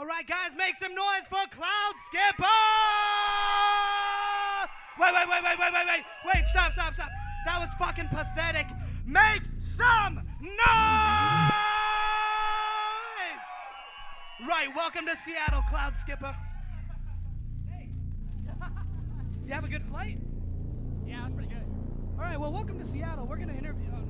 All right, guys, make some noise for Cloud Skipper! Wait, wait, wait, wait, wait, wait, wait, wait, stop, stop, stop. That was fucking pathetic. Make some noise! Right, welcome to Seattle, Cloud Skipper. Hey. you have a good flight? Yeah, that's pretty good. All right, well, welcome to Seattle. We're going to interview. Oh,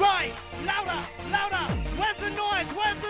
right, louder, louder. Where's the noise? Where's the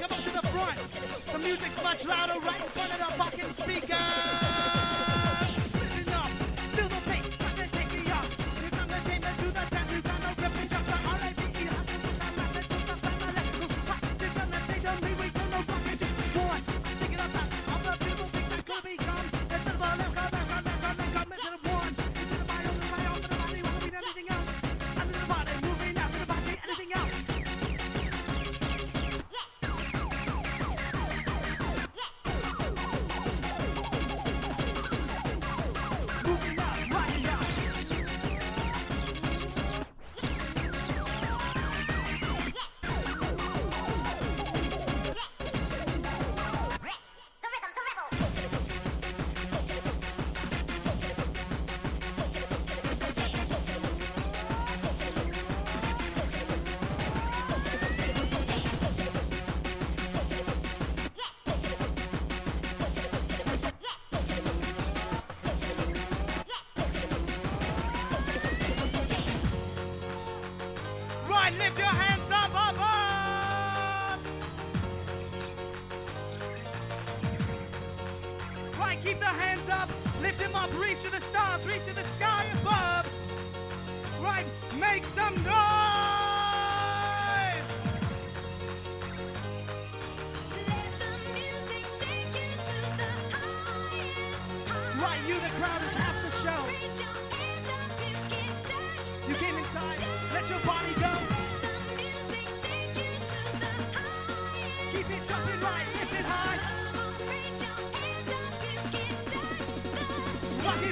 Come up to the front. The music's much louder right in front of the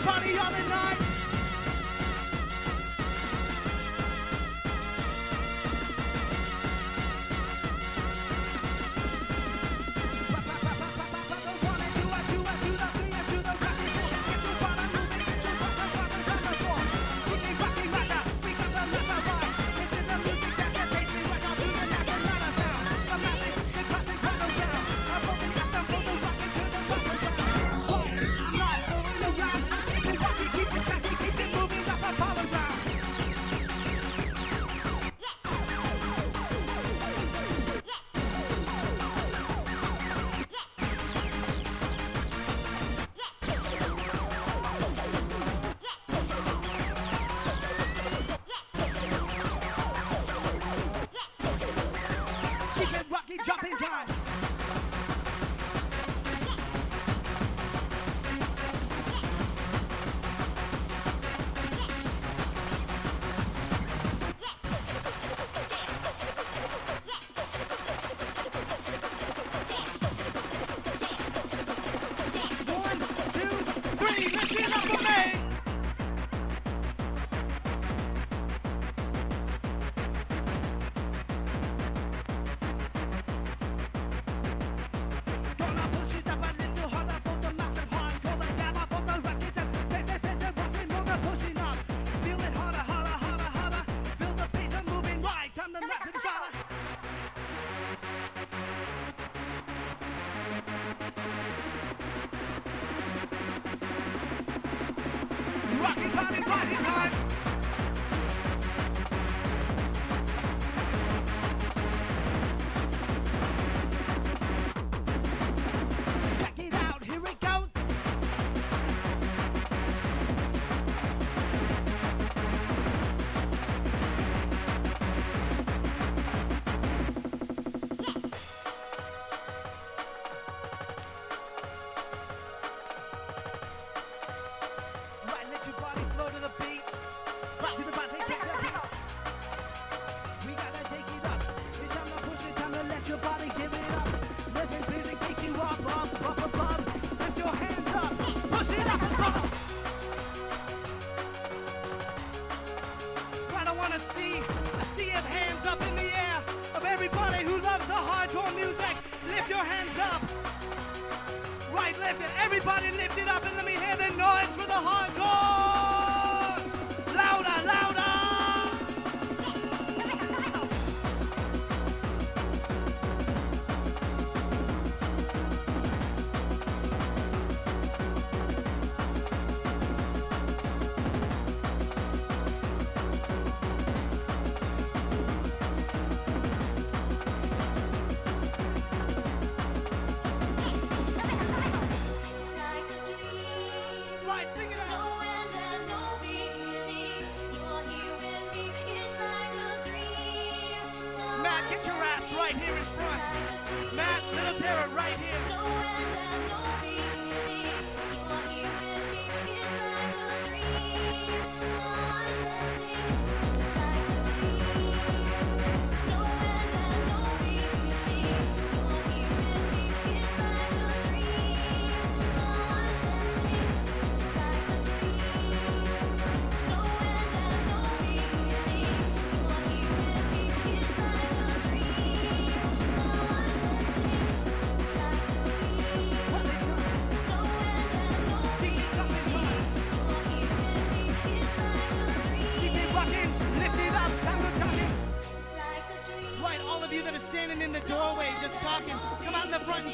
body all the night.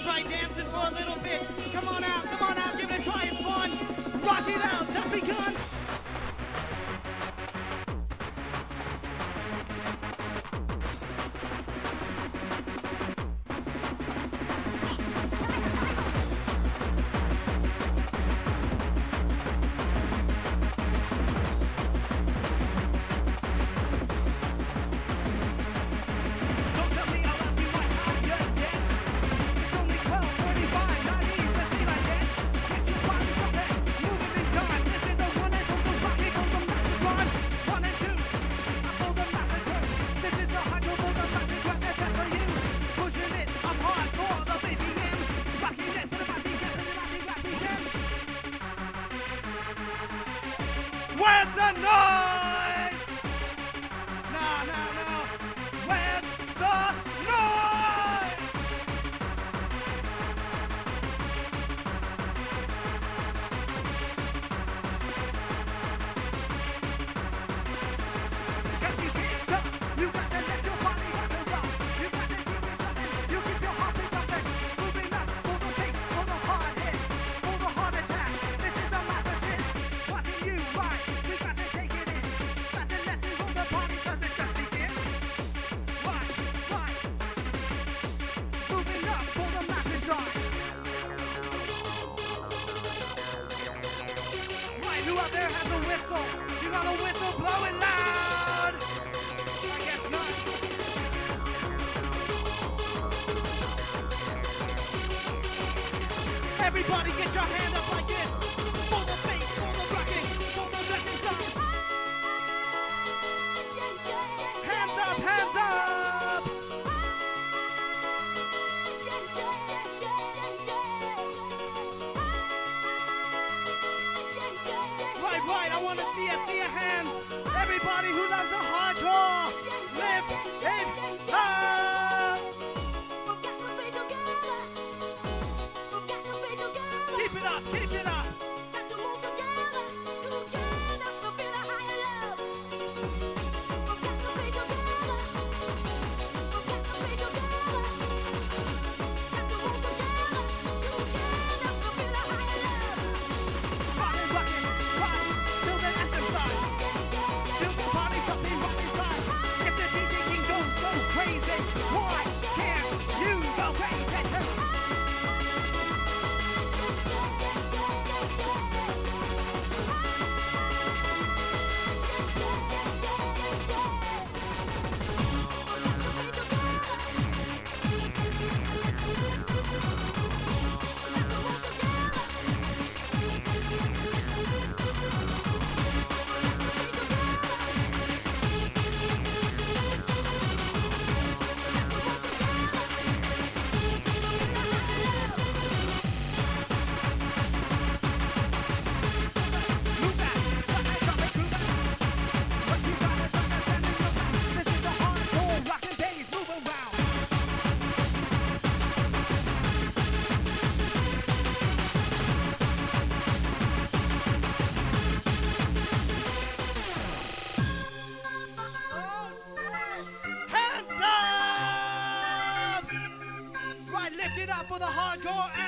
Try dancing you out there has a whistle. You got a whistle blowing loud. I guess not. Everybody get your hand up like this. your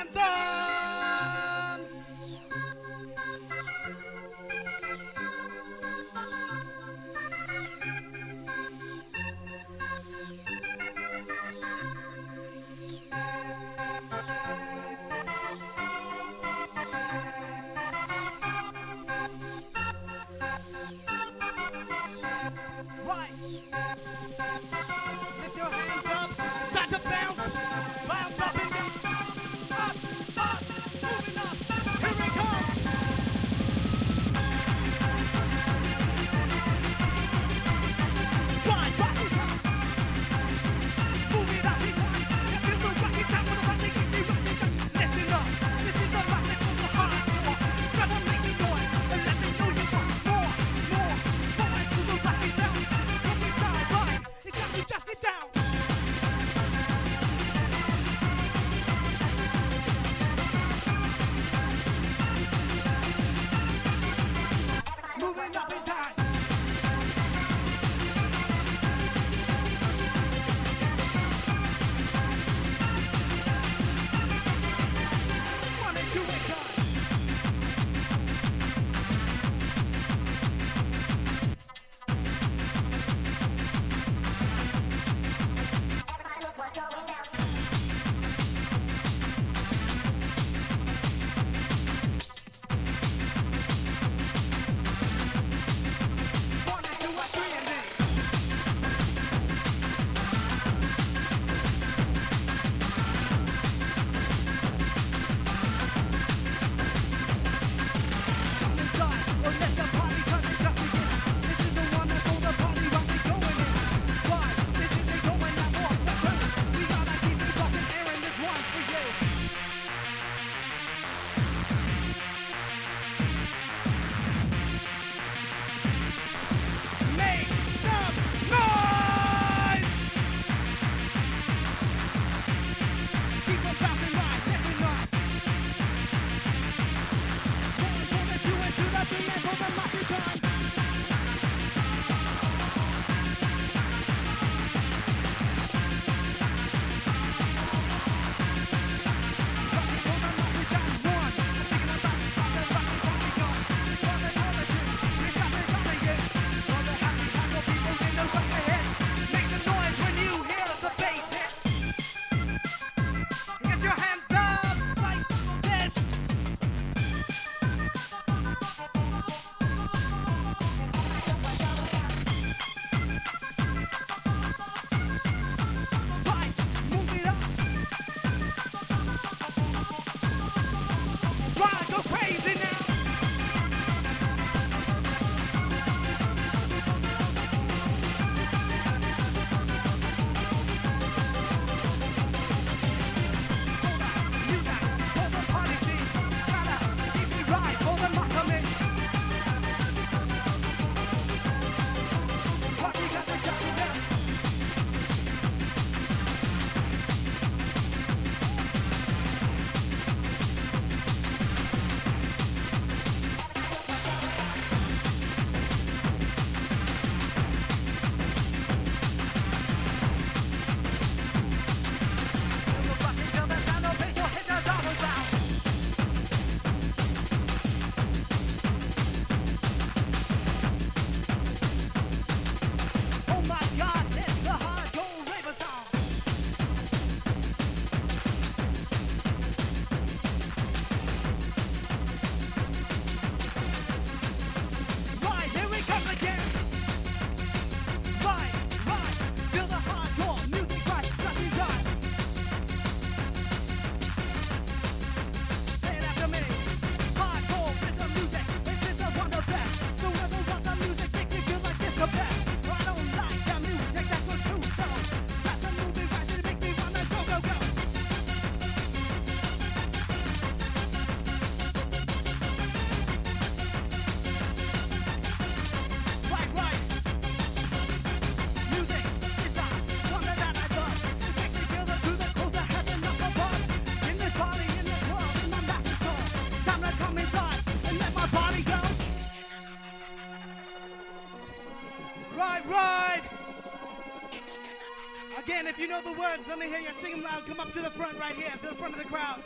If you know the words, let me hear you sing them loud. Come up to the front right here, to the front of the crowd.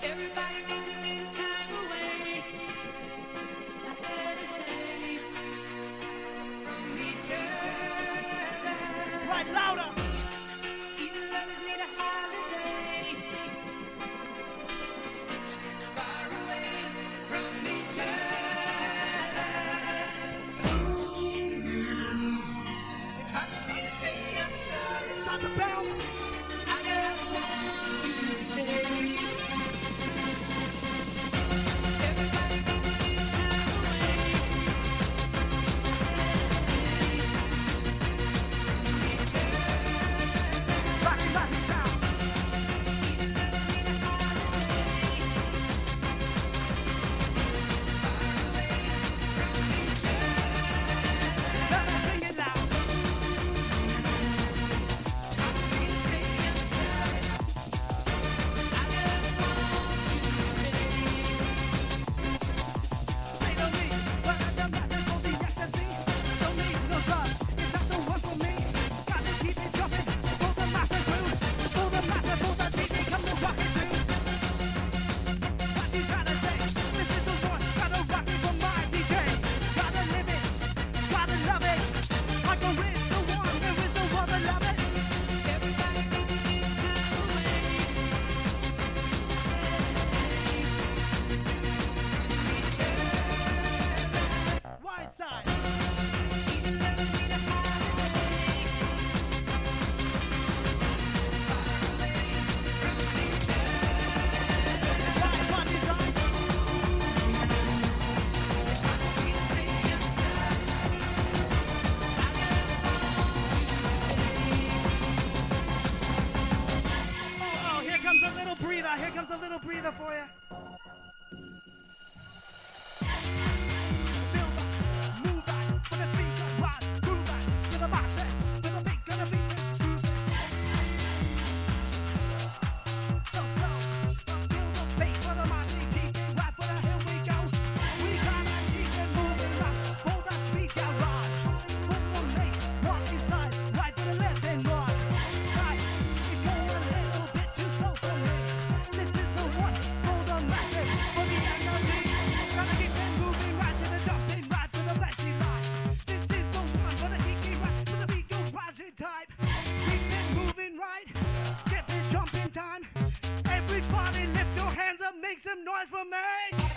Everybody needs a little time away. I better stay from each other. Right, louder. A little breather for you. Make some noise for me!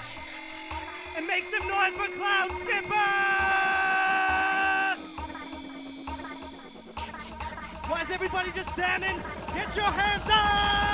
And make some noise for Cloud Skipper! Why is everybody just standing? Get your hands up!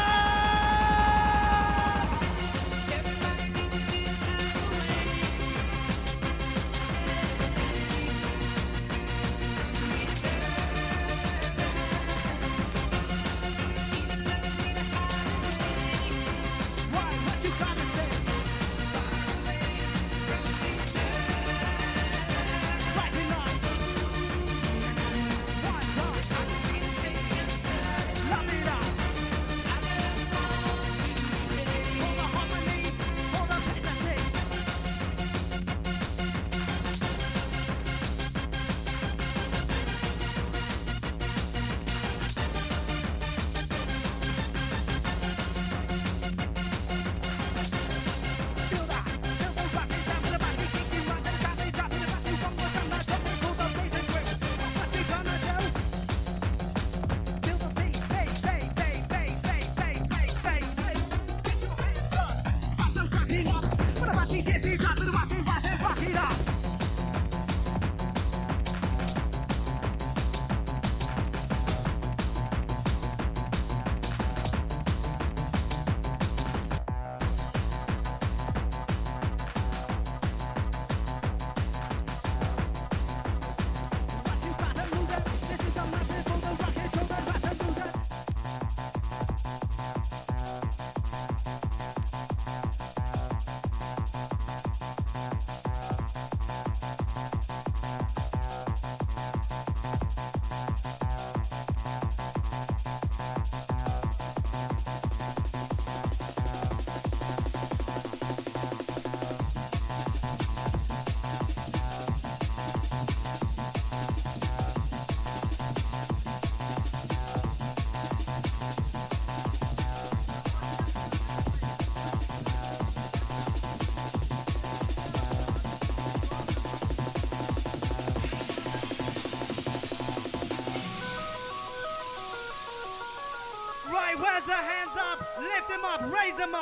up, raise them up.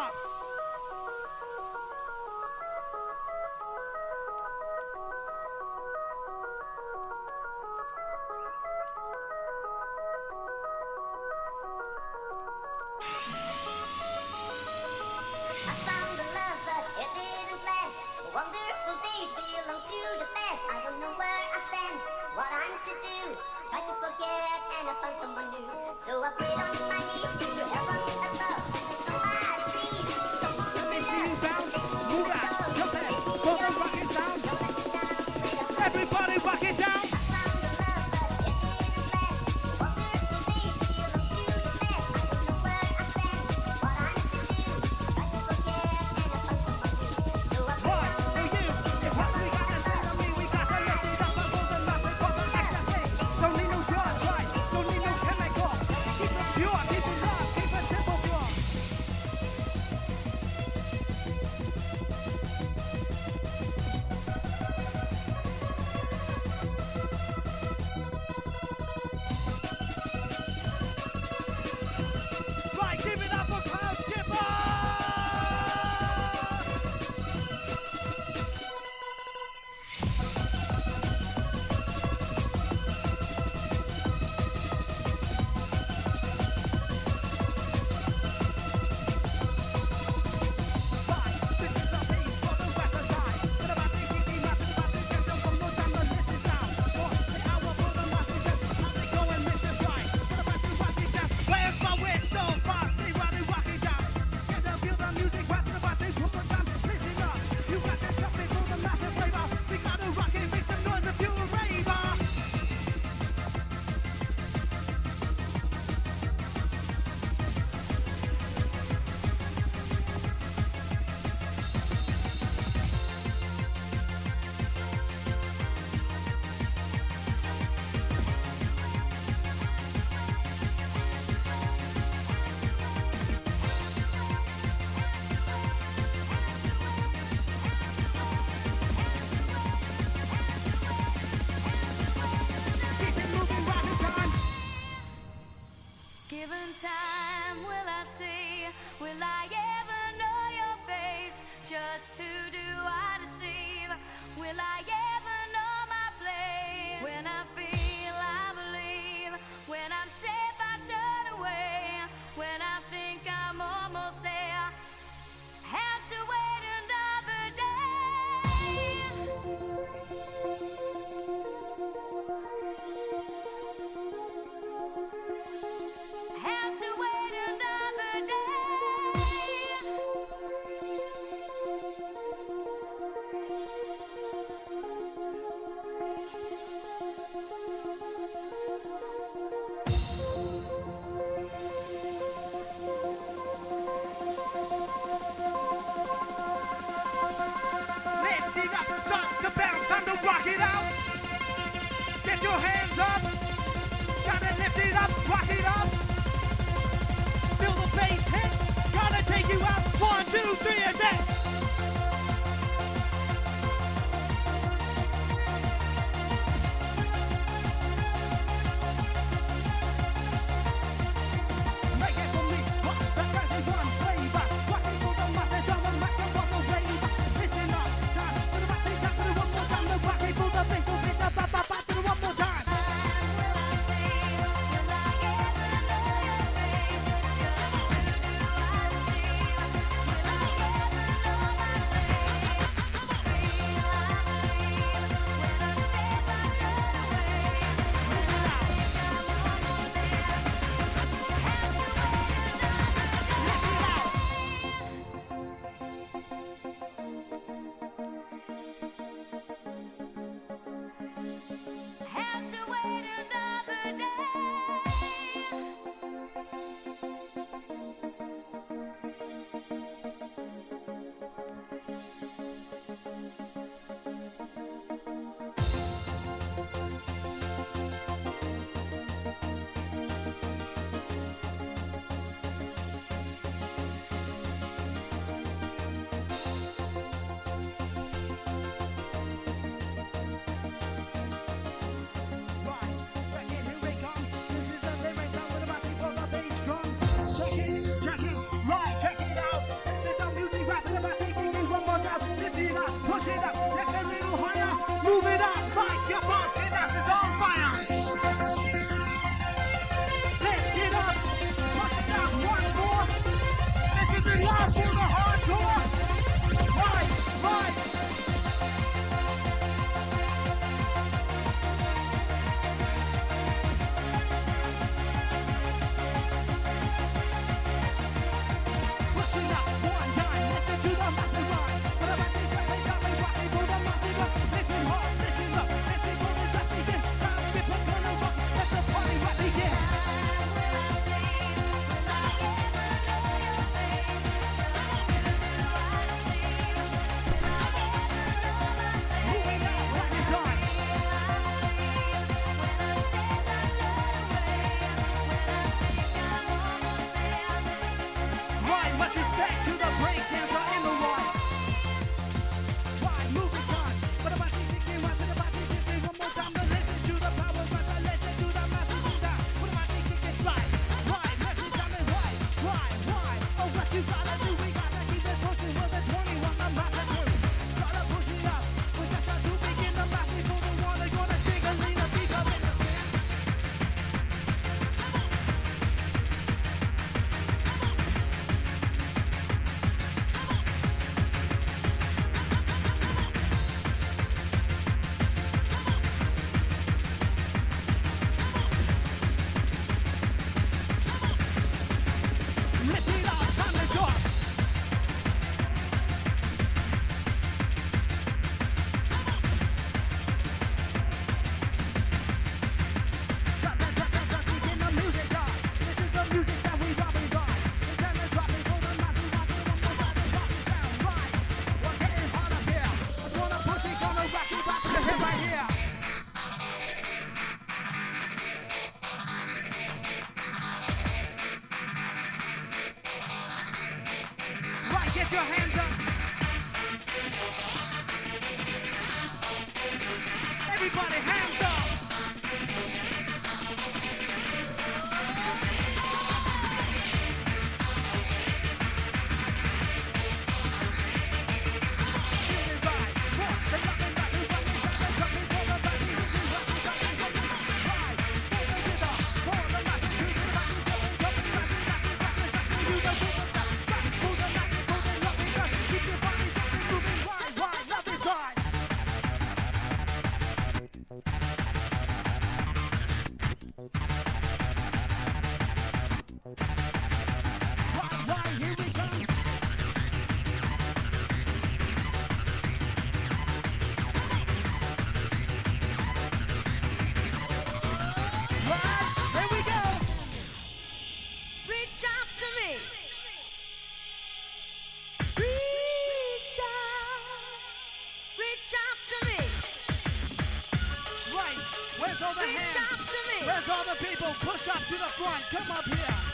other Where's all the people? Push up to the front. Come up here.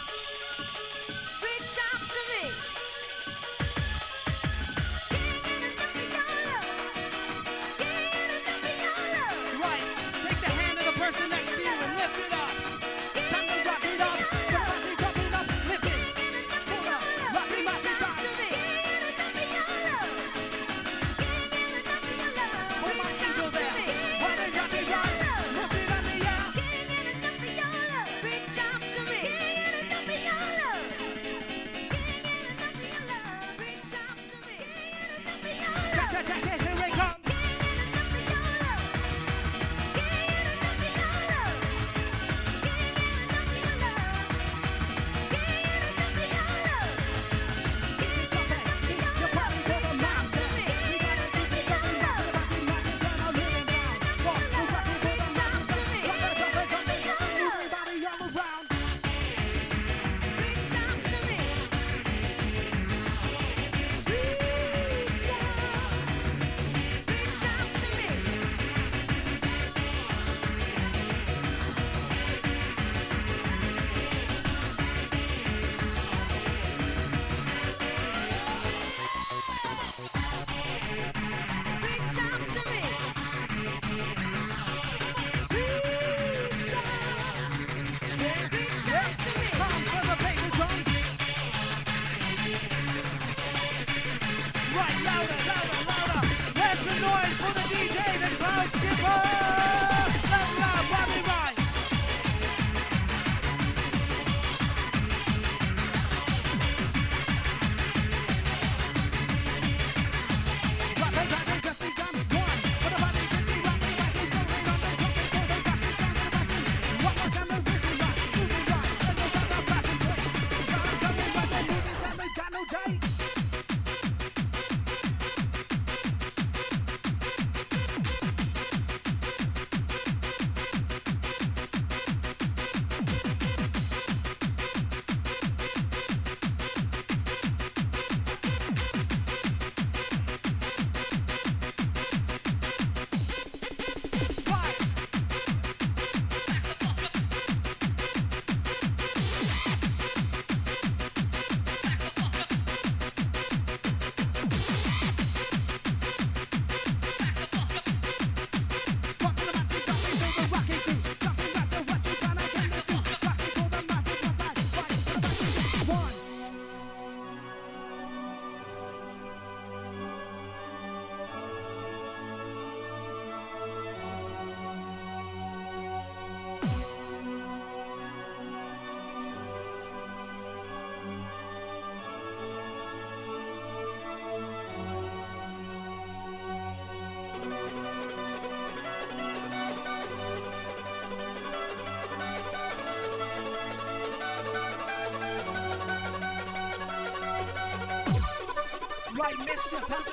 Mr. Papa.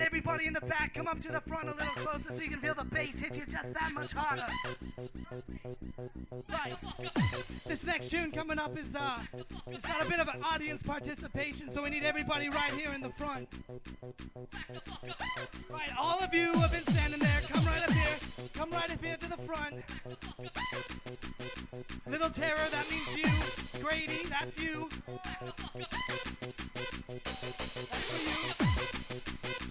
everybody in the back, come up to the front a little closer so you can feel the bass hit you just that much harder. Right. This next tune coming up is uh, it's got a bit of an audience participation, so we need everybody right here in the front. Right, all of you have been standing there. Come right up here. Come right up here to the front. Little Terror, that means you. Grady, that's you. That's for you.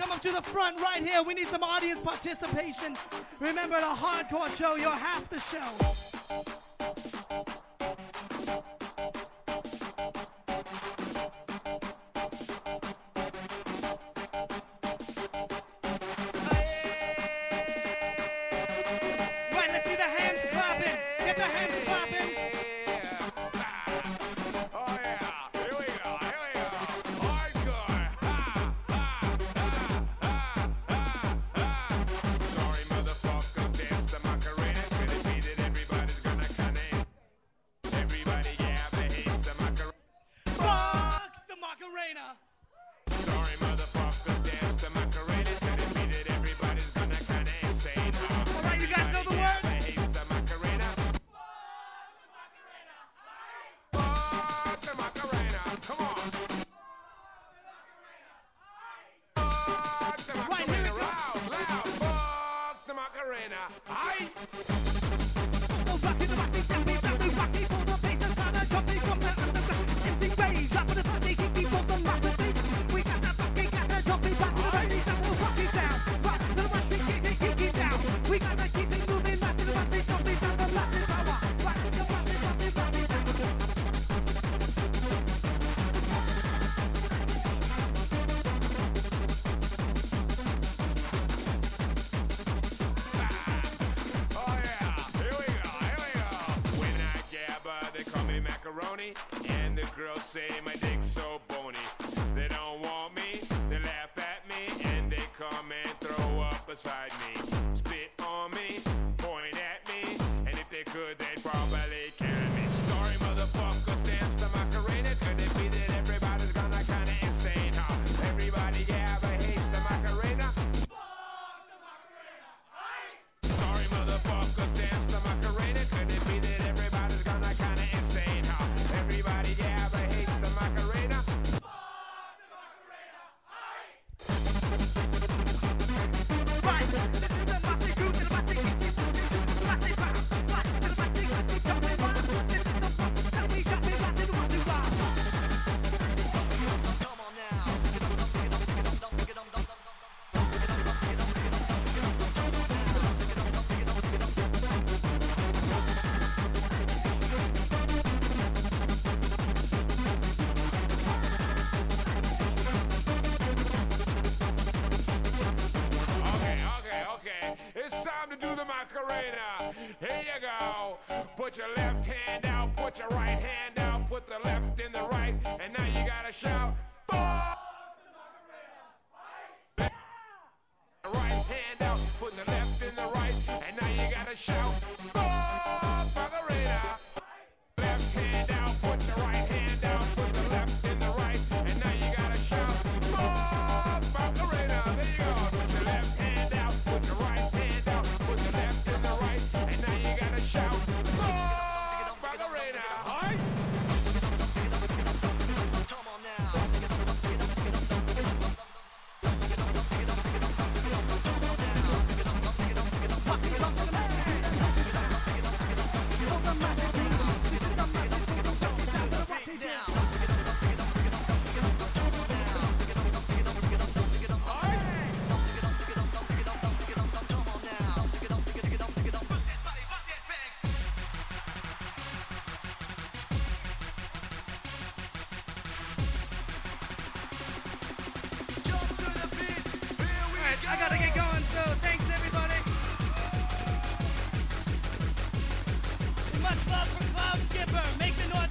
Come up to the front right here. We need some audience participation. Remember, at a hardcore show, you're half the show. beside me. Here you go. Put your left hand out, put your right hand out, put the left in the right, and now you gotta shout, Fuck! Much love from Cloud Skipper. Make the noise.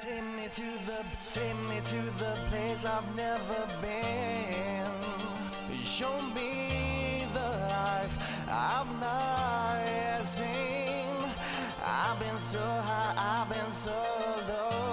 take me to the, take me to the place I've never been. Show me the life I've not seen. I've been so high, I've been so low.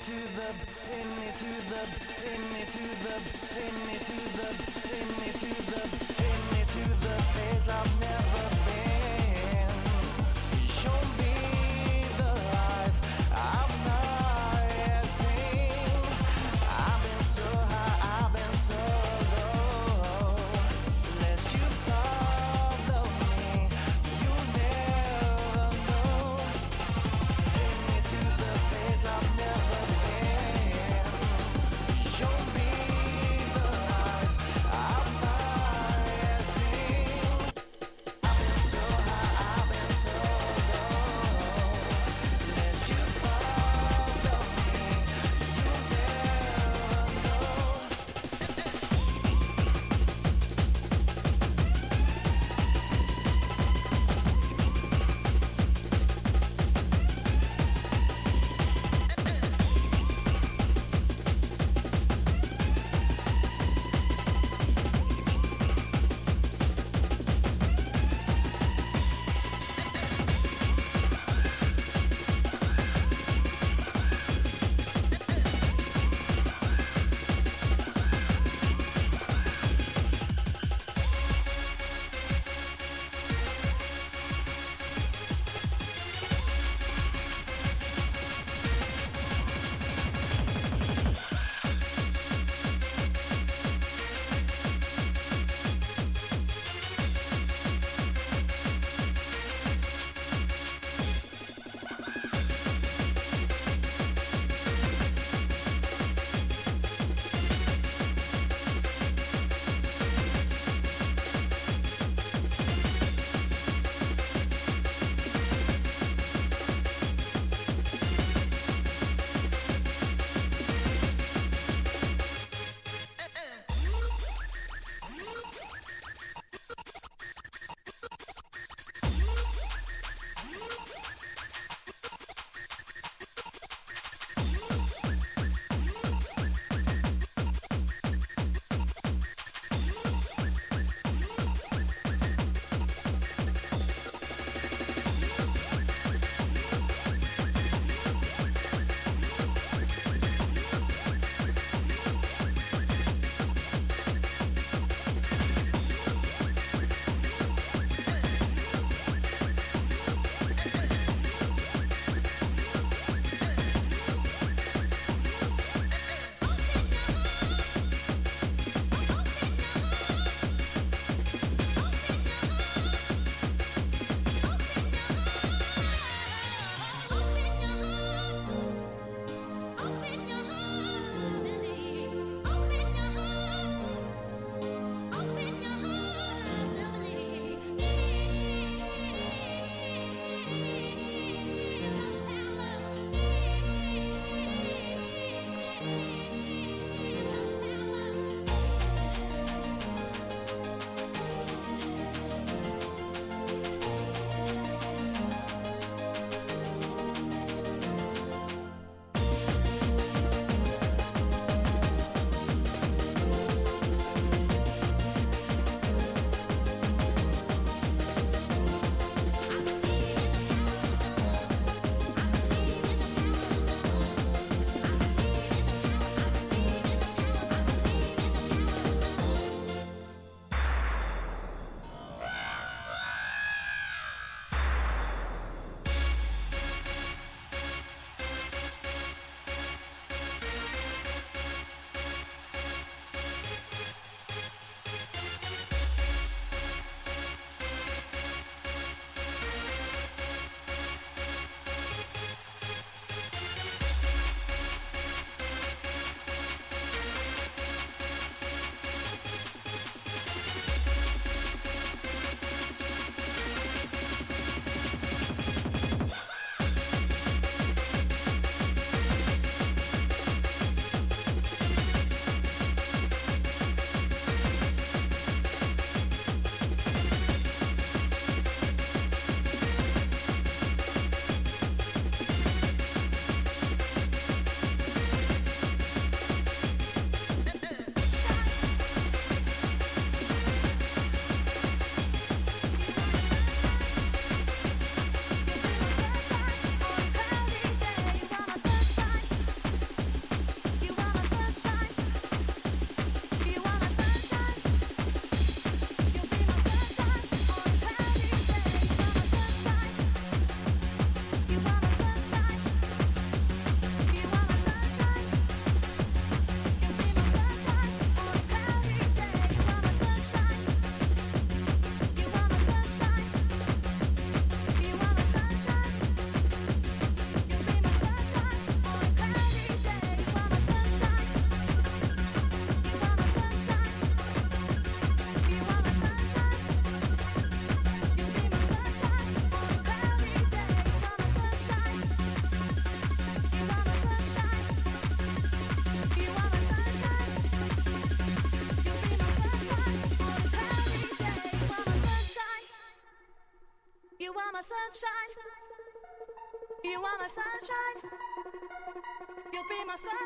to the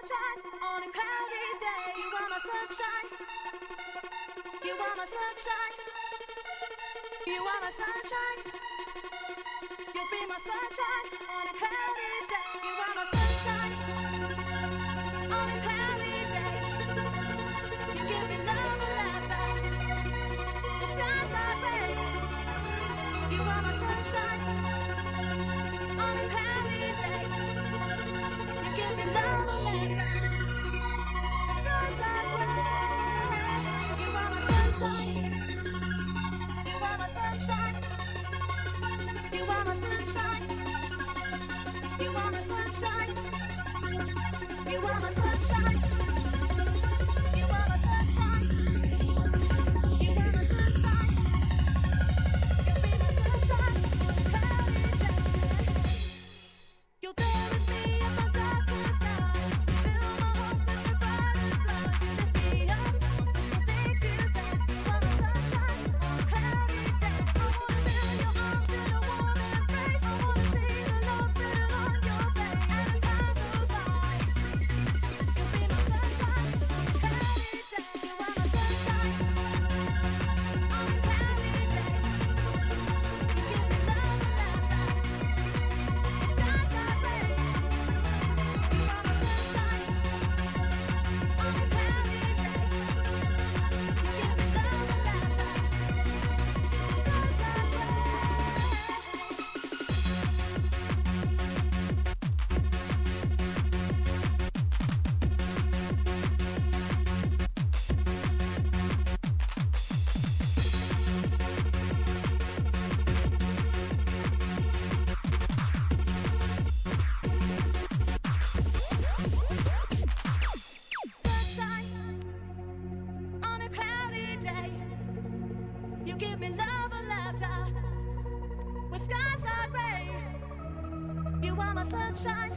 sunshine on a cloudy day. You are my sunshine. You are my sunshine. You are my sunshine. You'll be my sunshine on a cloudy day. You are my sunshine. On a cloudy day. You give me love and laughter. The skies are gray. You are my sunshine. love, love. You are my sunshine. give me love laughter skies are gray. You are my sunshine.